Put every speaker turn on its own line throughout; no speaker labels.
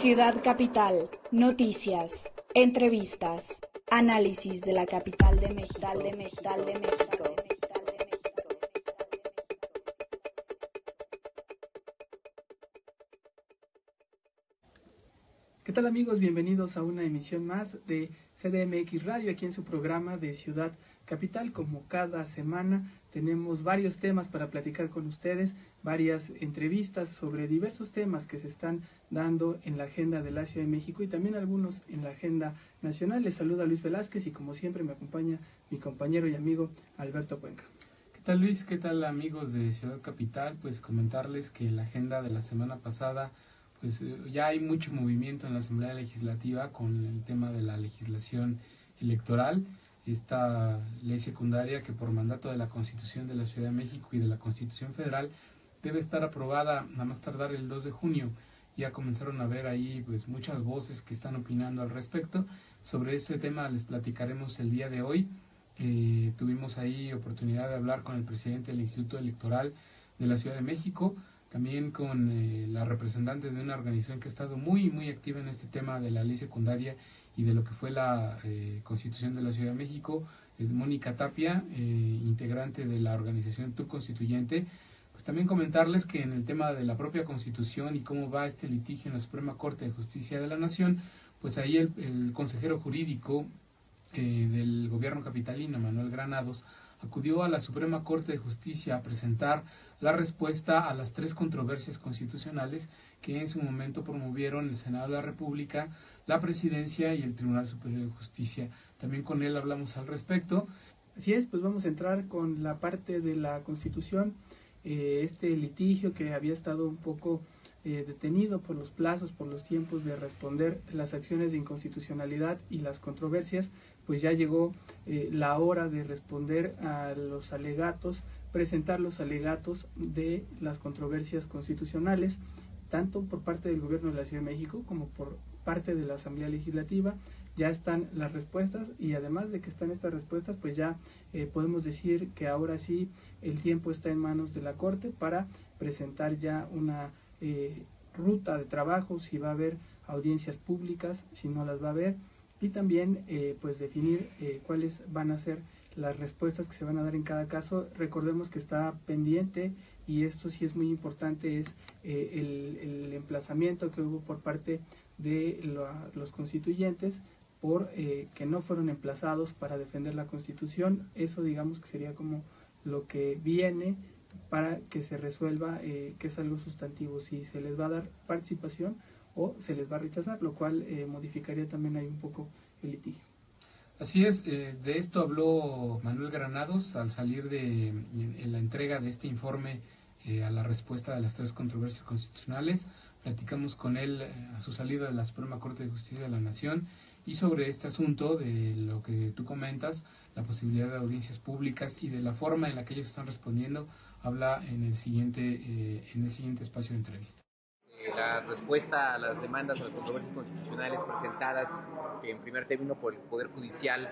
Ciudad Capital, noticias, entrevistas, análisis de la capital de México. De México, de México.
¿Qué tal amigos? Bienvenidos a una emisión más de CDMX Radio aquí en su programa de Ciudad Capital. Como cada semana tenemos varios temas para platicar con ustedes, varias entrevistas sobre diversos temas que se están dando en la agenda de la Ciudad de México y también algunos en la agenda nacional. Les saluda Luis Velázquez y como siempre me acompaña mi compañero y amigo Alberto Cuenca.
¿Qué tal Luis? ¿Qué tal amigos de Ciudad Capital? Pues comentarles que la agenda de la semana pasada pues eh, ya hay mucho movimiento en la Asamblea Legislativa con el tema de la legislación electoral, esta ley secundaria que por mandato de la Constitución de la Ciudad de México y de la Constitución Federal debe estar aprobada a más tardar el 2 de junio. Ya comenzaron a ver ahí pues muchas voces que están opinando al respecto. Sobre ese tema les platicaremos el día de hoy. Eh, tuvimos ahí oportunidad de hablar con el presidente del Instituto Electoral de la Ciudad de México, también con eh, la representante de una organización que ha estado muy, muy activa en este tema de la ley secundaria y de lo que fue la eh, Constitución de la Ciudad de México, Mónica Tapia, eh, integrante de la organización Tu Constituyente. Pues también comentarles que en el tema de la propia Constitución y cómo va este litigio en la Suprema Corte de Justicia de la Nación, pues ahí el, el consejero jurídico del gobierno capitalino, Manuel Granados, acudió a la Suprema Corte de Justicia a presentar la respuesta a las tres controversias constitucionales que en su momento promovieron el Senado de la República, la Presidencia y el Tribunal Superior de Justicia. También con él hablamos al respecto.
Así es, pues vamos a entrar con la parte de la Constitución, eh, este litigio que había estado un poco eh, detenido por los plazos, por los tiempos de responder las acciones de inconstitucionalidad y las controversias, pues ya llegó eh, la hora de responder a los alegatos presentar los alegatos de las controversias constitucionales, tanto por parte del gobierno de la Ciudad de México como por parte de la Asamblea Legislativa. Ya están las respuestas y además de que están estas respuestas, pues ya eh, podemos decir que ahora sí el tiempo está en manos de la Corte para presentar ya una eh, ruta de trabajo, si va a haber audiencias públicas, si no las va a haber, y también eh, pues definir cuáles van a ser las respuestas que se van a dar en cada caso. Recordemos que está pendiente y esto sí es muy importante, es eh, el, emplazamiento que hubo por parte de los constituyentes por eh, que no fueron emplazados para defender la constitución. Eso digamos que sería como lo que viene para que se resuelva eh, que es algo sustantivo, si se les va a dar participación o se les va a rechazar, lo cual modificaría también ahí un poco el litigio.
Así es, eh, de esto habló Manuel Granados al salir de la entrega de este informe eh, a la respuesta de las tres controversias constitucionales. Platicamos con él eh, a su salida de la Suprema Corte de Justicia de la Nación y sobre este asunto de lo que tú comentas, la posibilidad de audiencias públicas y de la forma en la que ellos están respondiendo, habla en el siguiente, en el siguiente espacio de entrevista
la respuesta a las demandas, a las controversias constitucionales presentadas en primer término por el Poder Judicial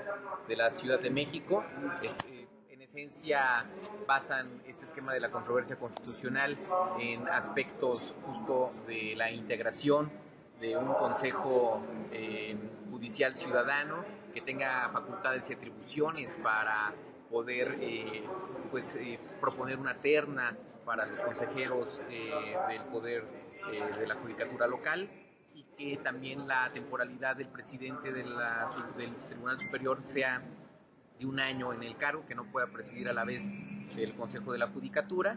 de la Ciudad de México. Este, en esencia basan este esquema de la controversia constitucional en aspectos justo de la integración de un Consejo eh, Judicial Ciudadano que tenga facultades y atribuciones para poder eh, pues, eh, proponer una terna para los consejeros del Poder de la Judicatura local y que también la temporalidad del presidente del Tribunal Superior sea de un año en el cargo, que no pueda presidir a la vez el Consejo de la Judicatura.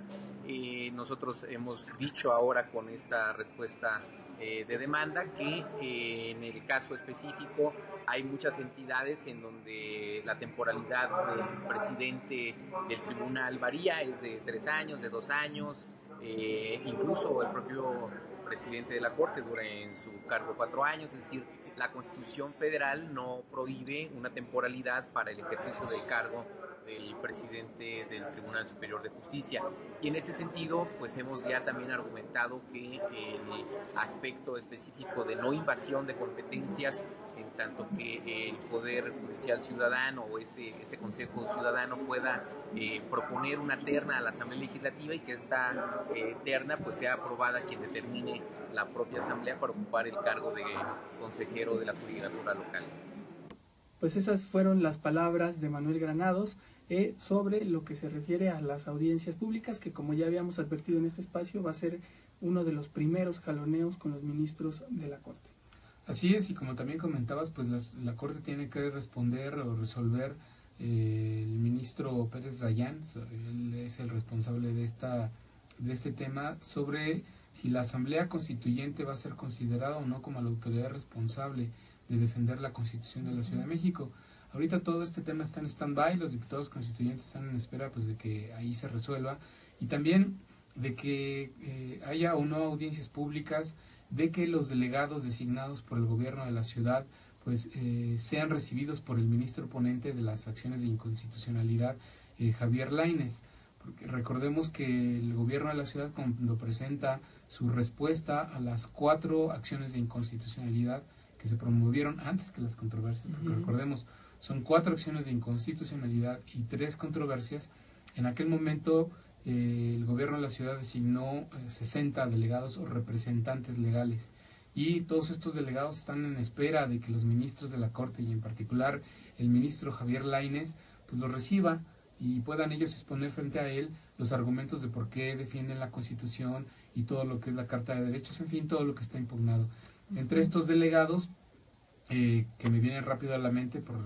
Nosotros hemos dicho ahora con esta respuesta eh, de demanda que en el caso específico hay muchas entidades en donde la temporalidad del presidente del tribunal varía, es de tres años, de dos años, eh, incluso el propio presidente de la Corte dura en su cargo cuatro años, es decir, la Constitución Federal no prohíbe una temporalidad para el ejercicio del cargo del presidente del Tribunal Superior de Justicia. Y en ese sentido, pues hemos ya también argumentado que el aspecto específico de no invasión de competencias en tanto que el Poder Judicial Ciudadano o este, este Consejo Ciudadano pueda eh, proponer una terna a la Asamblea Legislativa y que esta eh, terna pues sea aprobada quien determine la propia Asamblea para ocupar el cargo de consejero de la judicatura local.
Pues esas fueron las palabras de Manuel Granados eh, sobre lo que se refiere a las audiencias públicas, que como ya habíamos advertido en este espacio, va a ser uno de los primeros jaloneos con los ministros de la Corte.
Así es, y como también comentabas, pues la Corte tiene que responder o resolver eh, el ministro Pérez Dayán, él es el responsable de, esta, de este tema, sobre si la Asamblea Constituyente va a ser considerada o no como la autoridad responsable de defender la Constitución de la Ciudad de México. Ahorita todo este tema está en stand-by, los diputados constituyentes están en espera pues, de que ahí se resuelva y también de que eh, haya o no audiencias públicas, de que los delegados designados por el gobierno de la ciudad pues eh, sean recibidos por el ministro ponente de las acciones de inconstitucionalidad, eh, Javier Laines. Porque recordemos que el gobierno de la ciudad cuando presenta su respuesta a las cuatro acciones de inconstitucionalidad que se promovieron antes que las controversias, porque recordemos, son cuatro acciones de inconstitucionalidad y tres controversias, en aquel momento eh, el gobierno de la ciudad designó 60 delegados o representantes legales. Y todos estos delegados están en espera de que los ministros de la Corte y en particular el ministro Javier Laines pues los reciba y puedan ellos exponer frente a él los argumentos de por qué defienden la Constitución y todo lo que es la Carta de Derechos, en fin, todo lo que está impugnado. Entre estos delegados, eh, que me vienen rápido a la mente por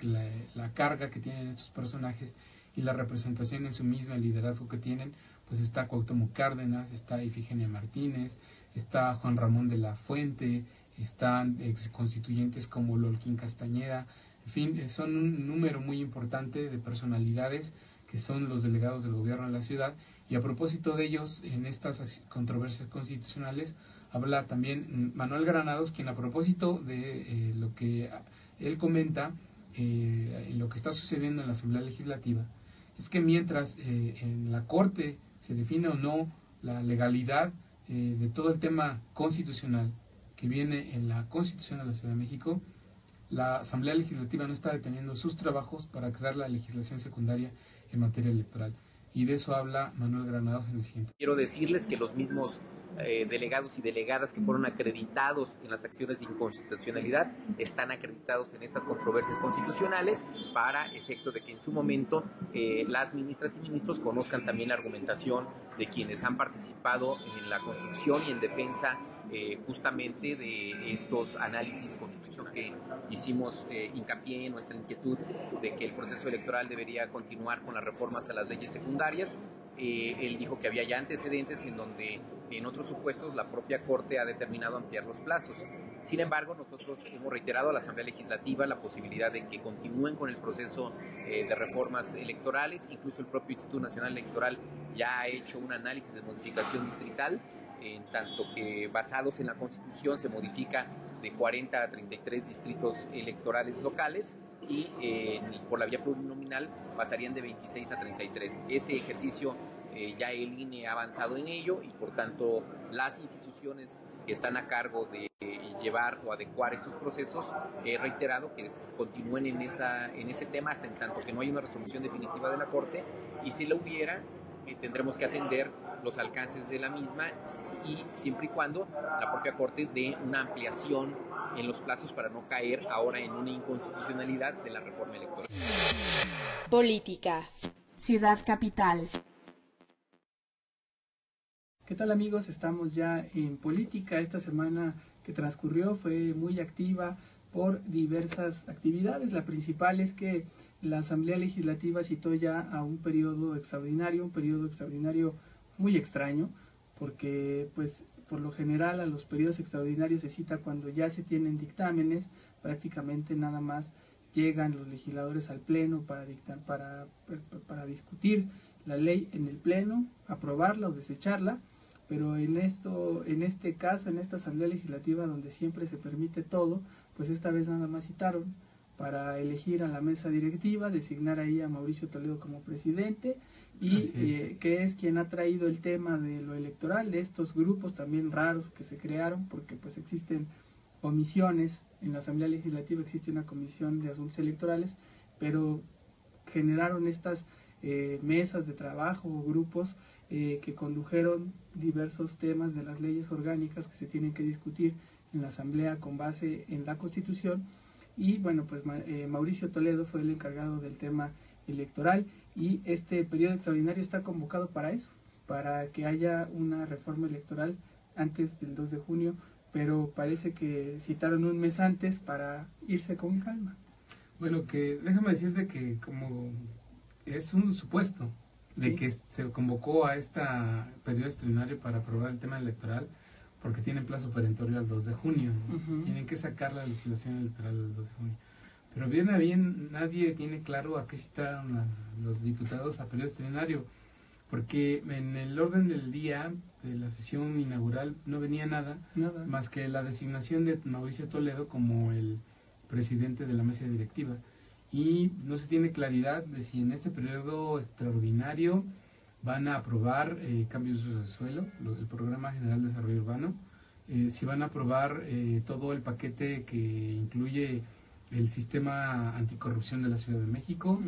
la, la, carga que tienen estos personajes y la representación en su misma, el liderazgo que tienen, pues está Cuauhtémoc Cárdenas, está Ifigenia Martínez, está Juan Ramón de la Fuente, están ex constituyentes como Lolquín Castañeda, en fin, eh, son un número muy importante de personalidades que son los delegados del gobierno de la ciudad y a propósito de ellos en estas controversias constitucionales habla también Manuel Granados quien a propósito de eh, lo que él comenta eh, lo que está sucediendo en la Asamblea Legislativa es que mientras en la Corte se define o no la legalidad eh, de todo el tema constitucional que viene en la Constitución de la Ciudad de México, la Asamblea Legislativa no está deteniendo sus trabajos para crear la legislación secundaria en materia electoral. Y de eso habla Manuel Granados en el siguiente.
Quiero decirles que los mismos eh, delegados y delegadas que fueron acreditados en las acciones de inconstitucionalidad están acreditados en estas controversias constitucionales para efecto de que en su momento eh, las ministras y ministros conozcan también la argumentación de quienes han participado en la construcción y en defensa eh, justamente de estos análisis constitucionales que hicimos hincapié en nuestra inquietud de que el proceso electoral debería continuar con las reformas a las leyes secundarias. él dijo que había ya antecedentes en donde en otros supuestos, la propia Corte ha determinado ampliar los plazos. Sin embargo, nosotros hemos reiterado a la Asamblea Legislativa la posibilidad de que continúen con el proceso eh, de reformas electorales. Incluso el propio Instituto Nacional Electoral ya ha hecho un análisis de modificación distrital, en tanto que basados en la Constitución se modifica de 40 a 33 distritos electorales locales y eh, por la vía plurinominal pasarían de 26 a 33. Ese ejercicio eh, ya el INE ha avanzado en ello y por tanto las instituciones que están a cargo de llevar o adecuar estos procesos, he reiterado que continúen en, esa, en ese tema hasta en tanto que no haya una resolución definitiva de la Corte y si la hubiera, eh, tendremos que atender los alcances de la misma y siempre y cuando la propia Corte dé una ampliación en los plazos para no caer ahora en una inconstitucionalidad de la reforma electoral.
Política. Ciudad Capital.
¿Qué tal amigos? Estamos ya en política. Esta semana que transcurrió fue muy activa por diversas actividades. La principal es que la Asamblea Legislativa citó ya a un periodo extraordinario, un periodo extraordinario muy extraño, porque pues por lo general a los periodos extraordinarios se cita cuando ya se tienen dictámenes, prácticamente nada más llegan los legisladores al pleno para dictar, para, para discutir la ley en el pleno, aprobarla o desecharla pero en esto, en este caso, en esta asamblea legislativa donde siempre se permite todo, pues esta vez nada más citaron para elegir a la mesa directiva, designar ahí a Mauricio Toledo como presidente y eh, que es quien ha traído el tema de lo electoral, de estos grupos también raros que se crearon, porque pues existen omisiones. En la Asamblea Legislativa existe una comisión de asuntos electorales, pero generaron estas eh, mesas de trabajo o grupos eh, que condujeron diversos temas de las leyes orgánicas que se tienen que discutir en la Asamblea con base en la Constitución. Y bueno, pues eh, Mauricio Toledo fue el encargado del tema electoral y este periodo extraordinario está convocado para eso, para que haya una reforma electoral antes del 2 de junio, pero parece que citaron un mes antes para irse con calma.
Bueno, que déjame decirte que como es un supuesto de que se convocó a este periodo extraordinario para aprobar el tema electoral, porque tienen plazo perentorio al 2 de junio. Tienen que sacar la legislación electoral al 2 de junio. Pero bien a bien, nadie tiene claro a qué citaron a los diputados a periodo extraordinario, porque en el orden del día de la sesión inaugural no venía nada, más que la designación de Mauricio Toledo como el presidente de la mesa directiva. Y no se tiene claridad de si en este periodo extraordinario van a aprobar eh, cambios de suelo, el Programa General de Desarrollo Urbano, eh, si van a aprobar eh, todo el paquete que incluye el sistema anticorrupción de la Ciudad de México.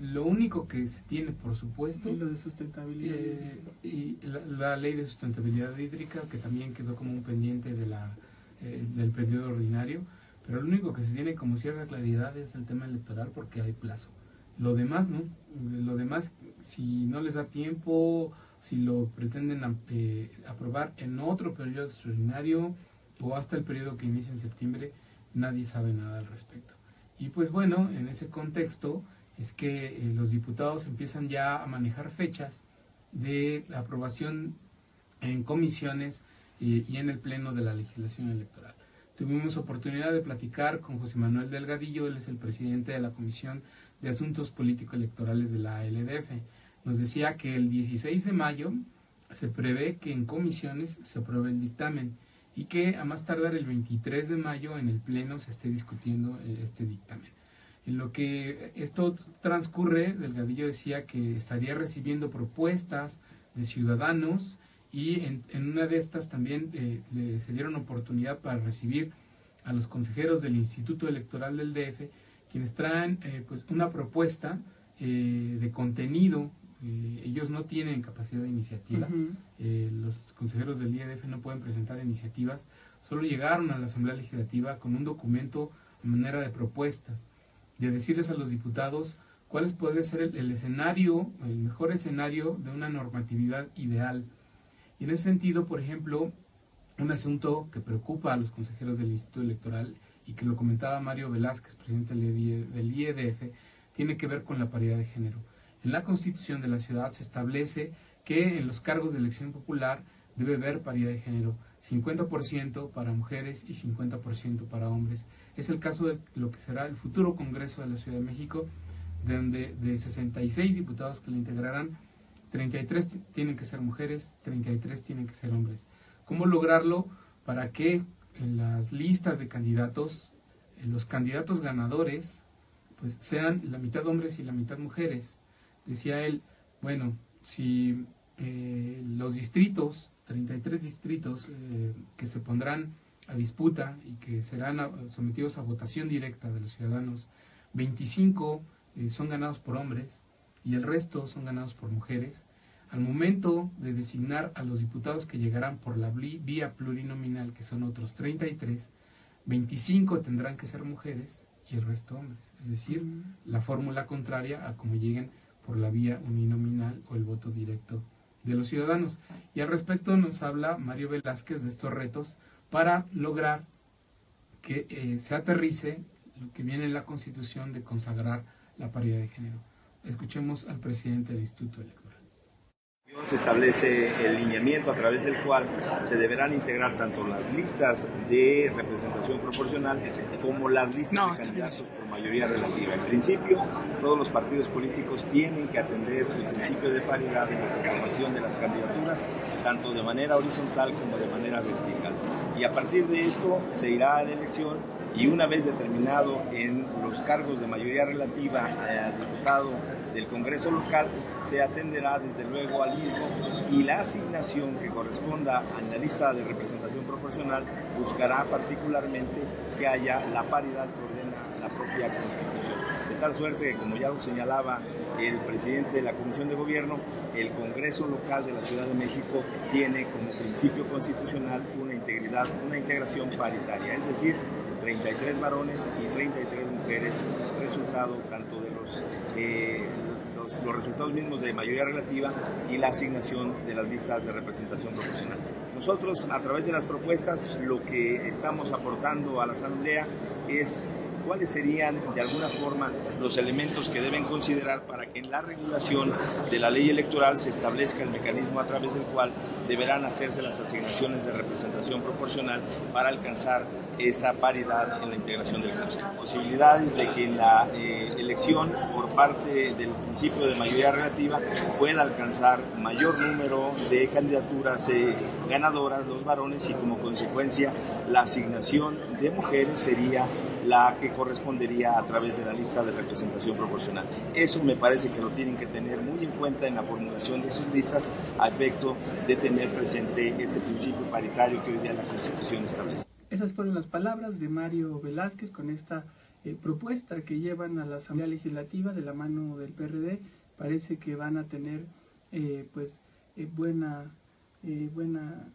lo único que se tiene, por supuesto,
y lo de sustentabilidad
y la, ley de sustentabilidad hídrica, que también quedó como un pendiente de la, del periodo ordinario. Pero lo único que se tiene como cierta claridad es el tema electoral porque hay plazo. Lo demás, ¿no? Lo demás, si no les da tiempo, si lo pretenden eh, aprobar en otro periodo extraordinario o hasta el periodo que inicia en septiembre, nadie sabe nada al respecto. Y pues bueno, en ese contexto es que eh, los diputados empiezan ya a manejar fechas de aprobación en comisiones eh, y en el pleno de la legislación electoral. Tuvimos oportunidad de platicar con José Manuel Delgadillo, él es el presidente de la Comisión de Asuntos Político-Electorales de la LDF. Nos decía que el 16 de mayo se prevé que en comisiones se apruebe el dictamen y que a más tardar el 23 de mayo en el Pleno se esté discutiendo eh, este dictamen. En lo que esto transcurre, Delgadillo decía que estaría recibiendo propuestas de ciudadanos y en, una de estas también eh, le, se dieron oportunidad para recibir a los consejeros del Instituto Electoral del DF quienes traen eh, pues una propuesta eh, de contenido. Eh, ellos no tienen capacidad de iniciativa. los consejeros del IEDF no pueden presentar iniciativas. Solo llegaron a la Asamblea Legislativa con un documento a manera de propuestas, de decirles a los diputados cuál puede ser el, el escenario, el mejor escenario de una normatividad ideal. Y en ese sentido, por ejemplo, un asunto que preocupa a los consejeros del Instituto Electoral y que lo comentaba Mario Velázquez, presidente del IEDF, tiene que ver con la paridad de género. En la constitución de la ciudad se establece que en los cargos de elección popular debe haber paridad de género, 50% para mujeres y 50% para hombres. Es el caso de lo que será el futuro Congreso de la Ciudad de México, donde de 66 diputados que lo integrarán, 33 tienen que ser mujeres, 33 tienen que ser hombres. ¿Cómo lograrlo para que en las listas de candidatos, en los candidatos ganadores, pues sean la mitad hombres y la mitad mujeres. Decía él, bueno, si eh, los distritos, 33 distritos eh, que se pondrán a disputa y que serán sometidos a votación directa de los ciudadanos, 25 eh, son ganados por hombres y el resto son ganados por mujeres, al momento de designar a los diputados que llegarán por la vía plurinominal, que son otros 33, 25 tendrán que ser mujeres y el resto hombres. Es decir, la fórmula contraria a como lleguen por la vía uninominal o el voto directo de los ciudadanos. Y al respecto nos habla Mario Velázquez de estos retos para lograr que eh, se aterrice lo que viene en la Constitución de consagrar la paridad de género. Escuchemos al presidente del Instituto Electoral.
Se establece el lineamiento a través del cual se deberán integrar tanto las listas de representación proporcional como las listas de candidatos por mayoría relativa. En principio, todos los partidos políticos tienen que atender el principio de paridad en la reclamación de las candidaturas, tanto de manera horizontal como de manera vertical. Y a partir de esto se irá a la elección y una vez determinado en los cargos de mayoría relativa, eh, diputado del Congreso local se atenderá desde luego al mismo y la asignación que corresponda en la lista de representación proporcional buscará particularmente que haya la paridad que ordena la propia Constitución. De tal suerte que, como ya lo señalaba el presidente de la Comisión de Gobierno, el Congreso local de la Ciudad de México tiene como principio constitucional una integridad, una integración paritaria, es decir, 33 varones y 33 mujeres, resultado tanto de los, eh, los, resultados mismos de mayoría relativa y la asignación de las listas de representación proporcional. Nosotros, a través de las propuestas, lo que estamos aportando a la Asamblea es cuáles serían de alguna forma los elementos que deben considerar para que en la regulación de la ley electoral se establezca el mecanismo a través del cual deberán hacerse las asignaciones de representación proporcional para alcanzar esta paridad en la integración del Consejo. Posibilidades de que en la eh, elección por parte del principio de mayoría relativa pueda alcanzar mayor número de candidaturas eh, ganadoras los varones y como consecuencia la asignación de mujeres sería la que correspondería a través de la lista de representación proporcional. Eso me parece que lo tienen que tener muy en cuenta en la formulación de sus listas a efecto de tener presente este principio paritario que hoy día la Constitución establece.
Esas fueron las palabras de Mario Velázquez con esta eh, propuesta que llevan a la Asamblea Legislativa de la mano del PRD. Parece que van a tener eh, pues eh, buena, buena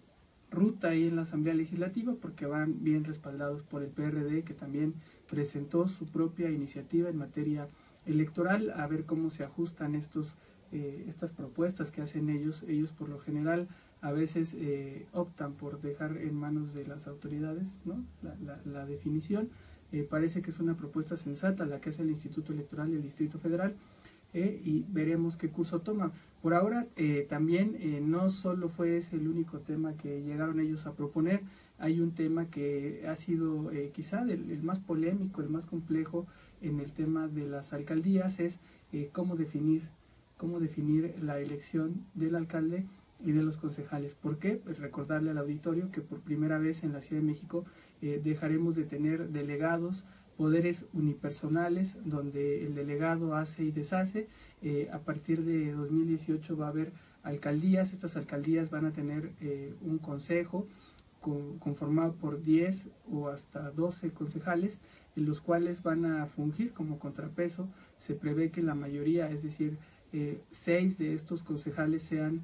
ruta ahí en la Asamblea Legislativa porque van bien respaldados por el PRD que también presentó su propia iniciativa en materia electoral a ver cómo se ajustan estos eh, estas propuestas que hacen ellos. Ellos por lo general a veces eh, optan por dejar en manos de las autoridades ¿no? la, la, definición. Eh, parece que es una propuesta sensata la que hace el Instituto Electoral y el Distrito Federal y veremos qué curso toma por ahora eh, también eh, no solo fue ese el único tema que llegaron ellos a proponer, hay un tema que ha sido eh, quizá el, más polémico, el más complejo en el tema de las alcaldías, es cómo definir cómo definir la elección del alcalde y de los concejales. ¿Por qué? Pues recordarle al auditorio que por primera vez en la Ciudad de México dejaremos de tener delegados, poderes unipersonales, donde el delegado hace y deshace, eh, a partir de 2018 va a haber alcaldías, estas alcaldías van a tener eh, un consejo conformado por 10 o hasta 12 concejales, en los cuales van a fungir como contrapeso. Se prevé que la mayoría, es decir, eh, seis de estos concejales sean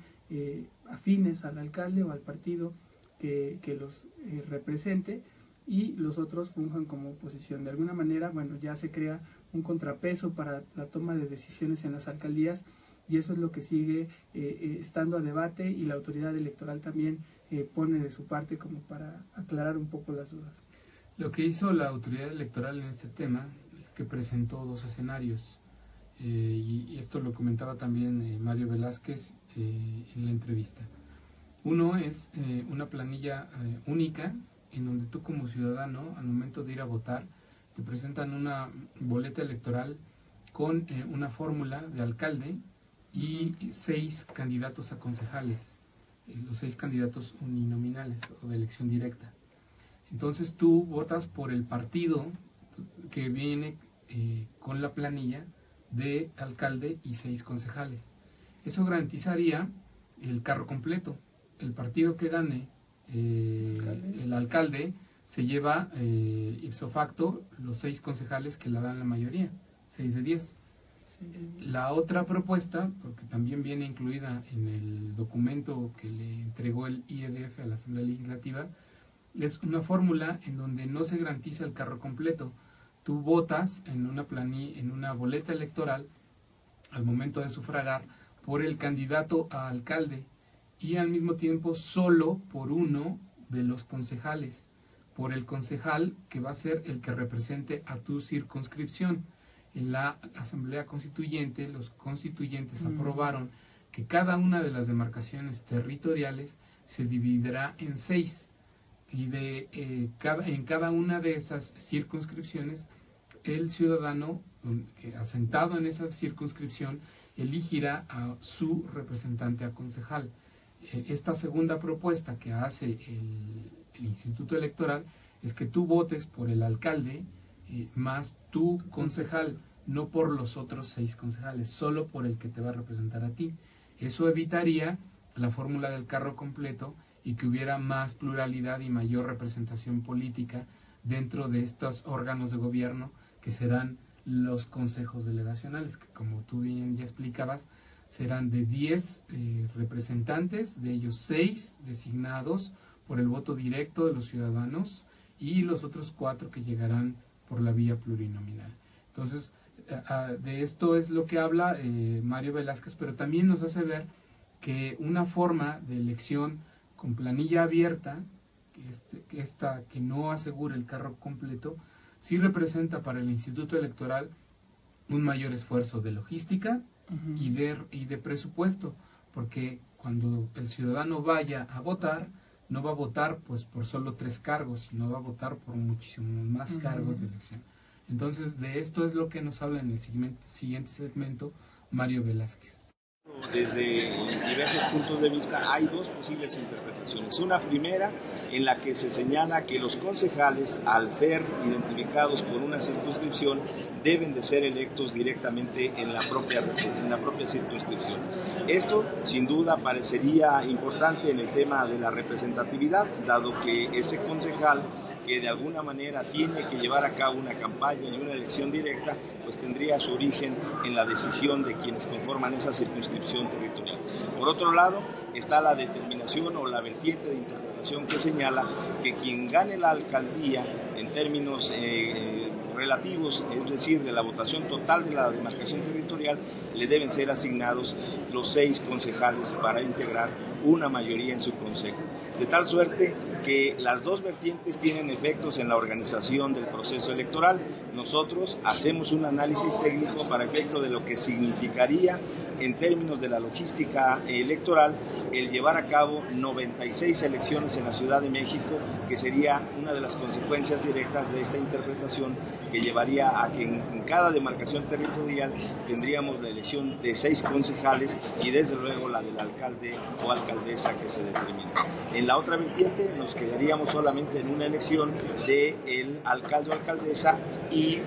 afines al alcalde o al partido que, que los represente y los otros funjan como oposición. De alguna manera, bueno, ya se crea un contrapeso para la toma de decisiones en las alcaldías y eso es lo que sigue eh, eh, estando a debate y la autoridad electoral también eh, pone de su parte como para aclarar un poco las dudas.
Lo que hizo la autoridad electoral en este tema es que presentó dos escenarios y, esto lo comentaba también Mario Velázquez en la entrevista. Uno es una planilla única en donde tú como ciudadano al momento de ir a votar te presentan una boleta electoral con eh, una fórmula de alcalde y seis candidatos a concejales, eh, los seis candidatos uninominales o de elección directa. Entonces tú votas por el partido que viene eh, con la planilla de alcalde y seis concejales. Eso garantizaría el carro completo. El partido que gane el alcalde se lleva eh, ipso facto los seis concejales que la dan la mayoría, seis de diez. La otra propuesta, porque también viene incluida en el documento que le entregó el IEDF a la Asamblea Legislativa, es una fórmula en donde no se garantiza el carro completo. Tú votas en una, en una boleta electoral al momento de sufragar por el candidato a alcalde y al mismo tiempo solo por uno de los concejales por el concejal que va a ser el que represente a tu circunscripción. En la Asamblea Constituyente, los constituyentes aprobaron que cada una de las demarcaciones territoriales se dividirá en seis y de, eh, cada, en cada una de esas circunscripciones el ciudadano asentado en esa circunscripción elegirá a su representante a concejal. Eh, esta segunda propuesta que hace el, el Instituto Electoral es que tú votes por el alcalde eh, más tu concejal no por los otros seis concejales, solo por el que te va a representar a ti. Eso evitaría la fórmula del carro completo y que hubiera más pluralidad y mayor representación política dentro de estos órganos de gobierno que serán los consejos delegacionales, que como tú bien ya explicabas, serán de 10 eh, representantes, de ellos 6 designados por el voto directo de los ciudadanos y los otros 4 que llegarán por la vía plurinominal. Entonces, de esto es lo que habla eh, Mario Velázquez, pero también nos hace ver que una forma de elección con planilla abierta, este, esta, que no asegura el carro completo, sí representa para el Instituto Electoral un mayor esfuerzo de logística y, de, y de presupuesto, porque cuando el ciudadano vaya a votar, no va a votar pues por solo tres cargos, sino va a votar por muchísimos más cargos de elección. Entonces, de esto es lo que nos habla en el siguiente segmento Mario Velázquez.
Desde diversos puntos de vista hay dos posibles interpretaciones. Una primera en la que se señala que los concejales, al ser identificados por una circunscripción, deben de ser electos directamente en la propia, en la propia circunscripción. Esto, sin duda, parecería importante en el tema de la representatividad, dado que ese concejal que de alguna manera tiene que llevar a cabo una campaña y una elección directa, pues tendría su origen en la decisión de quienes conforman esa circunscripción territorial. Por otro lado, está la determinación o la vertiente de interpretación que señala que quien gane la alcaldía en términos eh, relativos, es decir, de la votación total de la demarcación territorial, le deben ser asignados los seis concejales para integrar una mayoría en su consejo. De tal suerte que las dos vertientes tienen efectos en la organización del proceso electoral. Nosotros hacemos un análisis técnico para efecto de lo que significaría en términos de la logística electoral el llevar a cabo 96 elecciones en la Ciudad de México, que sería una de las consecuencias directas de esta interpretación que llevaría a que en, cada demarcación territorial tendríamos la elección de seis concejales y desde luego la del alcalde o alcaldesa que se determine. En la otra vertiente nos quedaríamos solamente en una elección del el alcalde o alcaldesa y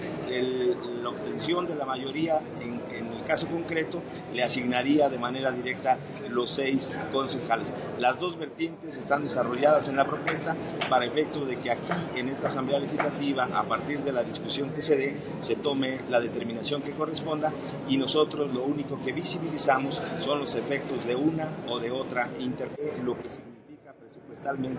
la obtención de la mayoría en, en, caso concreto le asignaría de manera directa los seis concejales. Las dos vertientes están desarrolladas en la propuesta para efecto de que aquí en esta Asamblea Legislativa, a partir de la discusión que se dé, se tome la determinación que corresponda y nosotros lo único que visibilizamos son los efectos de una o de otra intervención, lo que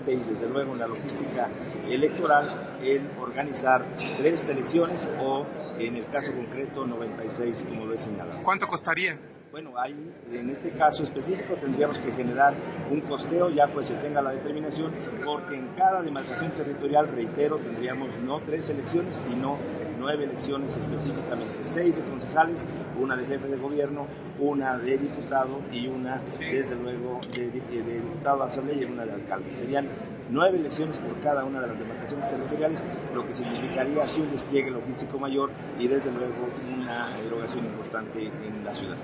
y desde luego en la logística electoral el organizar tres elecciones o en el caso concreto 96 como lo he señalado.
¿Cuánto costaría?
Bueno, hay, en este caso específico tendríamos que generar un costeo, ya pues se tenga la determinación, porque en cada demarcación territorial, reitero, tendríamos no tres elecciones, sino nueve elecciones específicamente, seis de concejales, una de jefe de gobierno, una de diputado y una, desde luego, de, de diputado de asamblea y una de alcalde. Serían nueve elecciones por cada una de las demarcaciones territoriales, lo que significaría así un despliegue logístico mayor y desde luego una erogación importante en la ciudad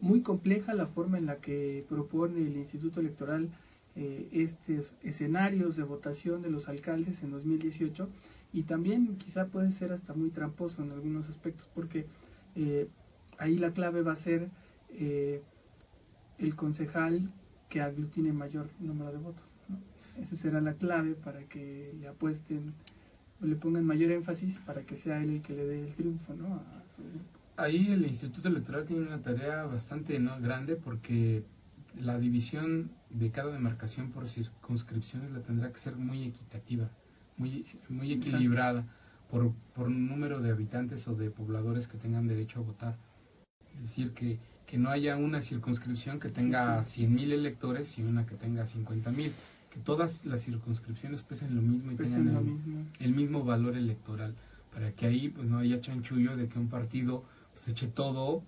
muy compleja la forma en la que propone el Instituto Electoral eh, estos escenarios de votación de los alcaldes en 2018 y también quizá puede ser hasta muy tramposo en algunos aspectos porque eh, ahí la clave va a ser eh, el concejal que aglutine mayor número de votos. Esa será la clave para que le apuesten o le pongan mayor énfasis para que sea él el que le dé el triunfo ¿no? a su grupo
ahí el Instituto Electoral tiene una tarea bastante ¿no? grande porque la división de cada demarcación por circunscripciones la tendrá que ser muy equitativa, muy, muy equilibrada por, por número de habitantes o de pobladores que tengan derecho a votar. Es decir, que, que no haya una circunscripción que tenga 100.000 electores y una que tenga 50.000, que todas las circunscripciones pesen lo mismo y tengan el, mismo. el mismo valor electoral, para que ahí pues, no haya chanchullo de que un partido se eche todo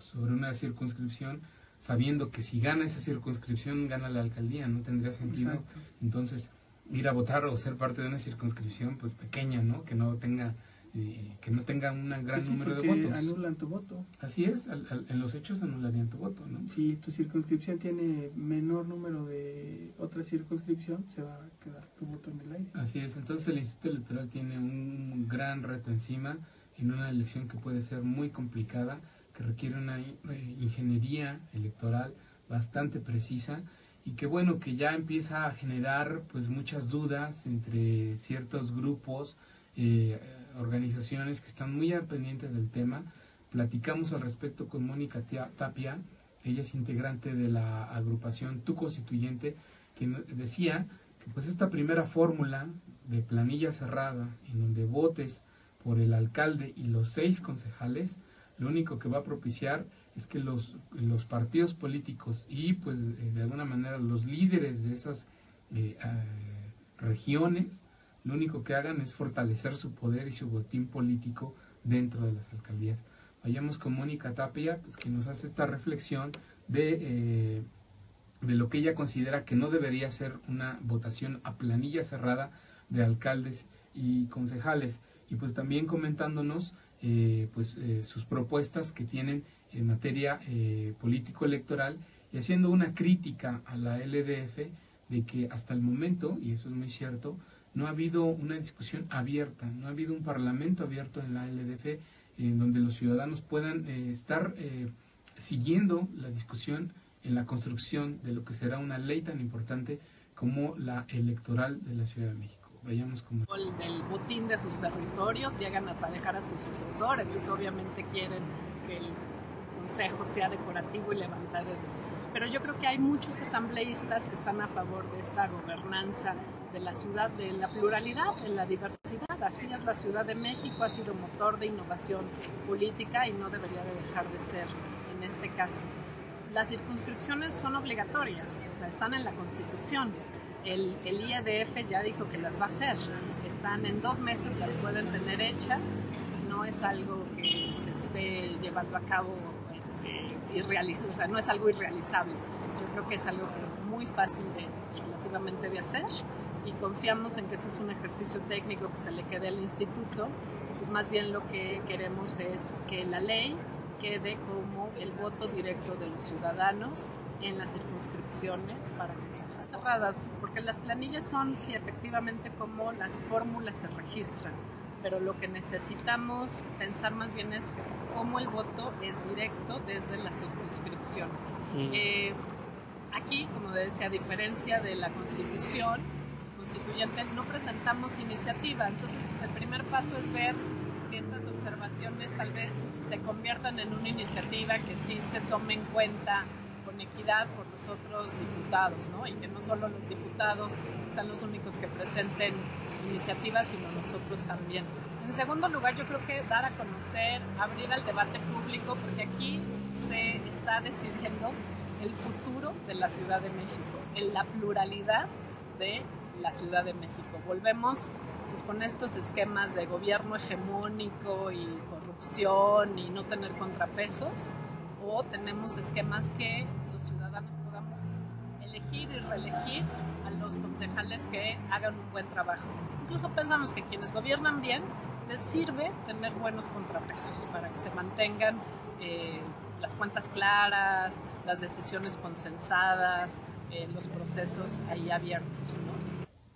sobre una circunscripción sabiendo que si gana esa circunscripción gana la alcaldía, no tendría sentido. Entonces, ir a votar o ser parte de una circunscripción pues pequeña, ¿no? Que no tenga eh, que no tenga un gran pues número de votos.
anulan tu voto.
Así es, en los hechos anularían tu voto, ¿no?
Si tu circunscripción tiene menor número de otra circunscripción, se va a quedar tu voto en el aire.
Así es, entonces el Instituto Electoral tiene un gran reto encima en una elección que puede ser muy complicada, que requiere una eh, ingeniería electoral bastante precisa y que bueno que ya empieza a generar pues muchas dudas entre ciertos grupos eh, organizaciones que están muy al pendiente del tema. Platicamos al respecto con Mónica Tapia ella es integrante de la agrupación Tu Constituyente que decía que pues esta primera fórmula de planilla cerrada en donde votes por el alcalde y los seis concejales lo único que va a propiciar es que los, los partidos políticos y pues eh, de alguna manera los líderes de esas eh, regiones lo único que hagan es fortalecer su poder y su botín político dentro de las alcaldías. Vayamos con Mónica Tapia, pues, que nos hace esta reflexión de, eh, de lo que ella considera que no debería ser una votación a planilla cerrada de alcaldes y concejales. Y pues también comentándonos pues, sus propuestas que tienen en materia eh, político-electoral y haciendo una crítica a la LDF de que hasta el momento, y eso es muy cierto, no ha habido una discusión abierta, no ha habido un parlamento abierto en la LDF en donde los ciudadanos puedan eh, estar eh, siguiendo la discusión en la construcción de lo que será una ley tan importante como la electoral de la Ciudad de México. Veamos cómo...
El del botín de sus territorios llegan a dejar a su sucesor, entonces obviamente quieren que el consejo sea decorativo y levantaderos. Pero yo creo que hay muchos asambleístas que están a favor de esta gobernanza de la ciudad, de la pluralidad, de la diversidad. Así es la Ciudad de México, ha sido motor de innovación política y no debería de dejar de ser en este caso. Las circunscripciones son obligatorias, o sea, están en la Constitución. El, el IEDF ya dijo que las va a hacer. Están en dos meses, las pueden tener hechas. No es algo que se esté llevando a cabo irrealizable, o sea, no es algo irrealizable. Yo creo que es algo muy fácil de, relativamente de hacer y confiamos en que ese es un ejercicio técnico que se le quede al instituto, pues más bien lo que queremos es que la ley quede como el voto directo de los ciudadanos en las circunscripciones para que sean cerradas, porque las planillas son, sí, efectivamente, como las fórmulas se registran pero lo que necesitamos pensar más bien es cómo el voto es directo desde las circunscripciones. Eh, aquí, como decía, a diferencia de la Constitución constituyente, no presentamos iniciativa, entonces pues, el primer paso es ver que estas observaciones tal vez se conviertan en una iniciativa que sí se tome en cuenta con equidad por los otros diputados, ¿no? Y que no solo los diputados sean los únicos que presenten iniciativas, sino nosotros también. En segundo lugar, yo creo que dar a conocer, abrir al debate público, porque aquí se está decidiendo el futuro de la Ciudad de México, en la pluralidad de la Ciudad de México. Volvemos pues, con estos esquemas de gobierno hegemónico y corrupción y no tener contrapesos o tenemos esquemas que los ciudadanos podamos elegir y reelegir a los concejales que hagan un buen trabajo. Incluso pensamos que quienes gobiernan bien les sirve tener buenos contrapesos para que se mantengan eh, las cuentas claras, las decisiones consensadas, eh, los procesos ahí abiertos.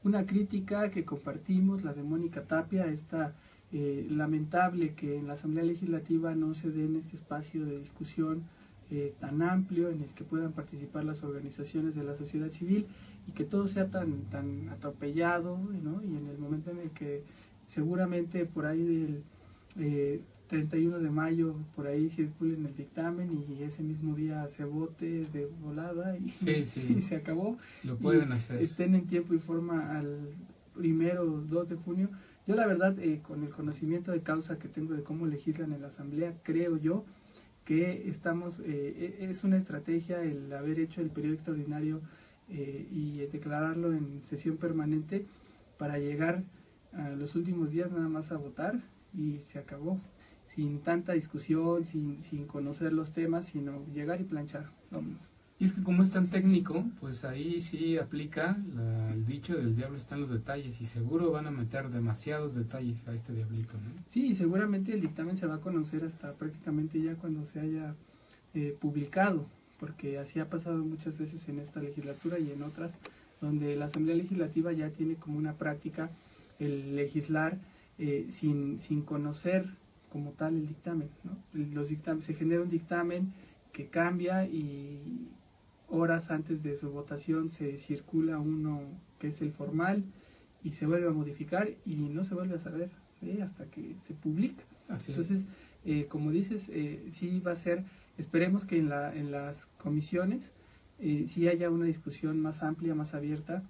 Una crítica que compartimos, la de Mónica Tapia, esta eh, lamentable que en la Asamblea Legislativa no se den este espacio de discusión eh, tan amplio en el que puedan participar las organizaciones de la sociedad civil y que todo sea tan, tan atropellado, ¿no? y en el momento en el que seguramente por ahí del eh, 31 de mayo, por ahí circulen el dictamen y ese mismo día se vote de volada y, se acabó.
Lo pueden hacer.
Estén en tiempo y forma al primero 2 de junio yo la verdad, eh, con el conocimiento de causa que tengo de cómo legislan en la Asamblea, creo yo que estamos, eh, e, es una estrategia el haber hecho el periodo extraordinario eh, y declararlo en sesión permanente para llegar a los últimos días nada más a votar y se acabó, sin tanta discusión, sin, sin conocer los temas, sino llegar y planchar. Vámonos.
Y es que como es tan técnico, pues ahí sí aplica el dicho del diablo está en los detalles y seguro van a meter demasiados detalles a este diablito, ¿no?
Sí, seguramente el dictamen se va a conocer hasta prácticamente ya cuando se haya eh, publicado, porque así ha pasado muchas veces en esta legislatura y en otras, donde la Asamblea Legislativa ya tiene como una práctica el legislar eh, sin, sin conocer como tal el dictamen. ¿no? Los dictamen, se genera un dictamen que cambia y horas antes de su votación se circula uno que es el formal y se vuelve a modificar y no se vuelve a saber ¿eh? hasta que se publica. Entonces, eh, como dices, eh, sí va a ser, esperemos que en, la, en las comisiones eh, sí haya una discusión más amplia, más abierta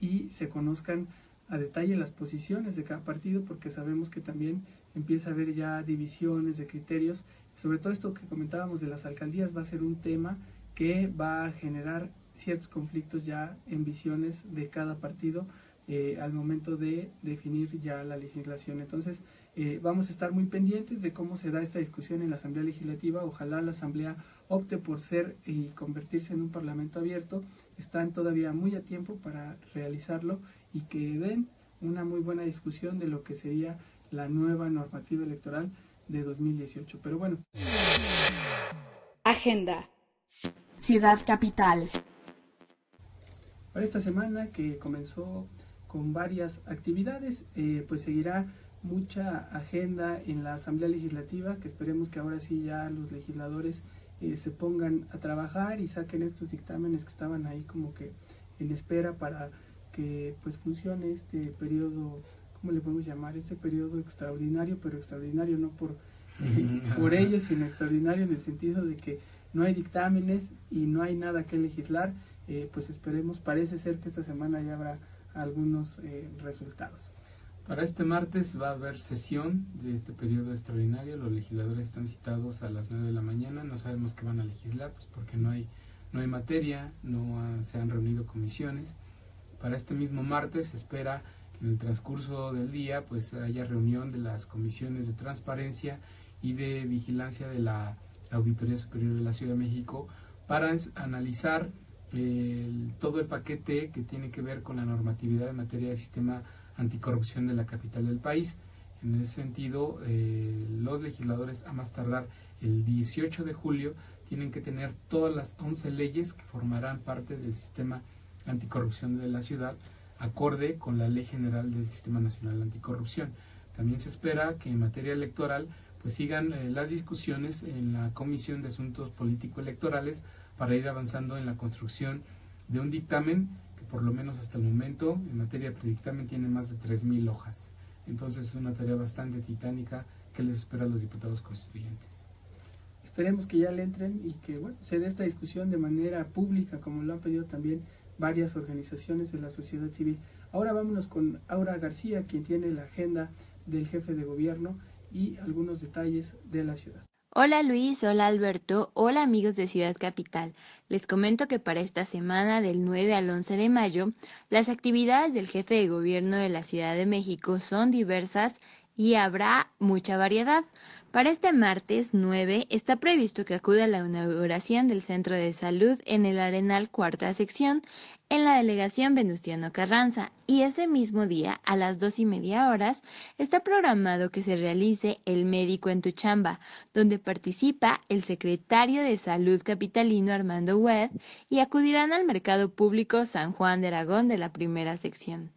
y se conozcan a detalle las posiciones de cada partido porque sabemos que también empieza a haber ya divisiones de criterios. Sobre todo esto que comentábamos de las alcaldías va a ser un tema que va a generar ciertos conflictos ya en visiones de cada partido eh, al momento de definir ya la legislación. Entonces, eh, vamos a estar muy pendientes de cómo se da esta discusión en la Asamblea Legislativa. Ojalá la Asamblea opte por ser y convertirse en un Parlamento abierto. Están todavía muy a tiempo para realizarlo y que den una muy buena discusión de lo que sería la nueva normativa electoral de 2018. Pero bueno.
Agenda. Ciudad Capital.
Para esta semana que comenzó con varias actividades, eh, pues seguirá mucha agenda en la Asamblea Legislativa, que esperemos que ahora sí ya los legisladores eh, se pongan a trabajar y saquen estos dictámenes que estaban ahí como que en espera para que pues funcione este periodo, ¿cómo le podemos llamar? Este periodo extraordinario, pero extraordinario no por, por ellos, sino extraordinario en el sentido de que no hay dictámenes y no hay nada que legislar, eh, pues esperemos, parece ser que esta semana ya habrá algunos eh, resultados.
Para este martes va a haber sesión de este periodo extraordinario. Los legisladores están citados a las 9 de la mañana. No sabemos qué van a legislar, pues porque no hay, no hay materia, no se han reunido comisiones. Para este mismo martes se espera en el transcurso del día pues haya reunión de las comisiones de transparencia y de vigilancia de la Auditoría Superior de la Ciudad de México para analizar todo el paquete que tiene que ver con la normatividad en materia de sistema anticorrupción de la capital del país. En ese sentido, eh, los legisladores a más tardar el 18 de julio tienen que tener todas las 11 leyes que formarán parte del sistema anticorrupción de la ciudad, acorde con la Ley General del Sistema Nacional Anticorrupción. También se espera que en materia electoral pues sigan eh, las discusiones en la Comisión de Asuntos Político-Electorales para ir avanzando en la construcción de un dictamen que por lo menos hasta el momento en materia de predictamen tiene más de 3.000 hojas. Entonces es una tarea bastante titánica que les espera a los diputados constituyentes.
Esperemos que ya le entren y que bueno, se dé esta discusión de manera pública, como lo han pedido también varias organizaciones de la sociedad civil. Ahora vámonos con Aura García, quien tiene la agenda del jefe de gobierno y algunos detalles de la ciudad.
Hola Luis, hola Alberto, hola amigos de Ciudad Capital. Les comento que para esta semana del 9 al 11 de mayo, las actividades del jefe de gobierno de la Ciudad de México son diversas y habrá mucha variedad. Para este martes 9 está previsto que acuda a la inauguración del Centro de Salud en el Arenal Cuarta Sección en la delegación Venustiano Carranza y ese mismo día a las dos y media horas está programado que se realice el médico en tu chamba, donde participa el secretario de Salud capitalino Armando Webb y acudirán al mercado público San Juan de Aragón de la primera sección.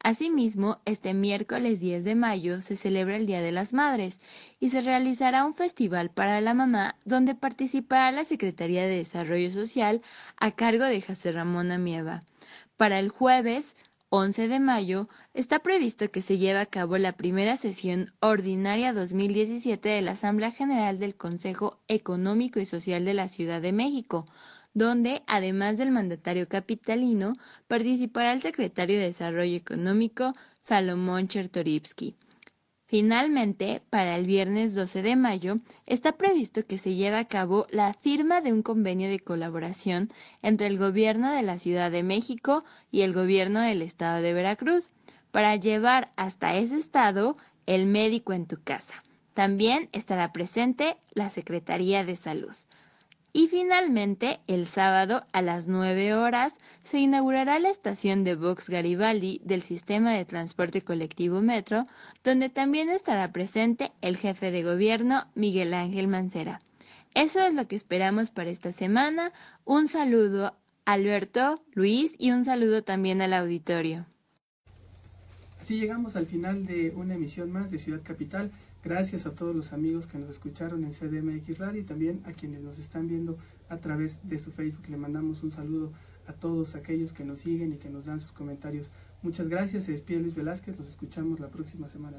Asimismo, este miércoles 10 de mayo se celebra el Día de las Madres y se realizará un festival para la mamá donde participará la Secretaría de Desarrollo Social a cargo de José Ramón Amieva. Para el jueves 11 de mayo está previsto que se lleve a cabo la primera sesión ordinaria 2017 de la Asamblea General del Consejo Económico y Social de la Ciudad de México, donde, además del mandatario capitalino, participará el secretario de Desarrollo Económico, Salomón Chertorivsky. Finalmente, para el viernes 12 de mayo, está previsto que se lleve a cabo la firma de un convenio de colaboración entre el Gobierno de la Ciudad de México y el Gobierno del Estado de Veracruz para llevar hasta ese estado el médico en tu casa. También estará presente la Secretaría de Salud. Y finalmente, el sábado a las 9 horas se inaugurará la estación de Vox Garibaldi del sistema de transporte colectivo Metro, donde también estará presente el jefe de gobierno Miguel Ángel Mancera. Eso es lo que esperamos para esta semana. Un saludo Alberto, Luis y un saludo también al auditorio.
Así llegamos al final de una emisión más de Ciudad Capital. Gracias a todos los amigos que nos escucharon en CDMX Radio y también a quienes nos están viendo a través de su Facebook. Le mandamos un saludo a todos aquellos que nos siguen y que nos dan sus comentarios. Muchas gracias, se despide Luis Velázquez, nos escuchamos la próxima semana.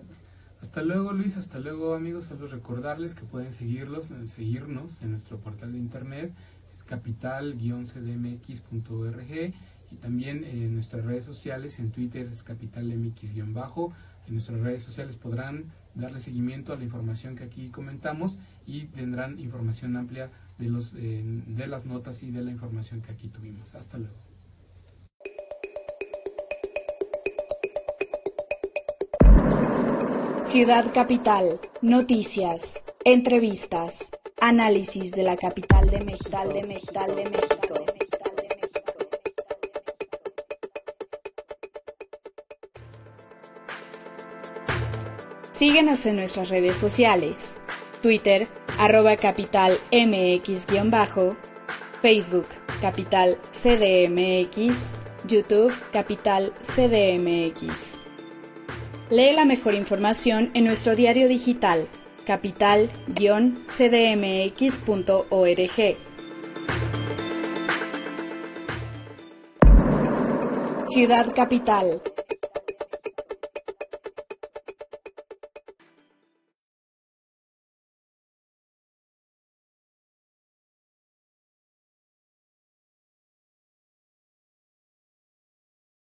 Hasta luego Luis, hasta luego amigos, solo recordarles que pueden seguirlos, eh, seguirnos en nuestro portal de internet, es capital-cdmx.org y también en nuestras redes sociales, en Twitter es capitalmx-bajo, en nuestras redes sociales podrán darle seguimiento a la información que aquí comentamos y tendrán información amplia de, los, eh, de las notas y de la información que aquí tuvimos. Hasta luego.
Ciudad Capital, noticias, entrevistas, análisis de la capital de México. De México, de México. Síguenos en nuestras redes sociales. Twitter, arroba capital mx-bajo, Facebook, capital cdmx, YouTube, capital cdmx. Lee la mejor información en nuestro diario digital, capital-cdmx.org. Ciudad Capital